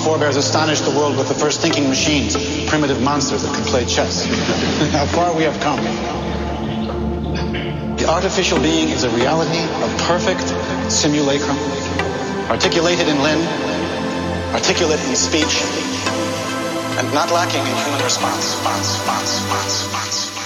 forebears astonished the world with the first thinking machines, primitive monsters that could play chess. How far we have come. The artificial being is a reality a perfect simulacrum, articulated in limb, articulate in speech, and not lacking in human response. response, response, response, response.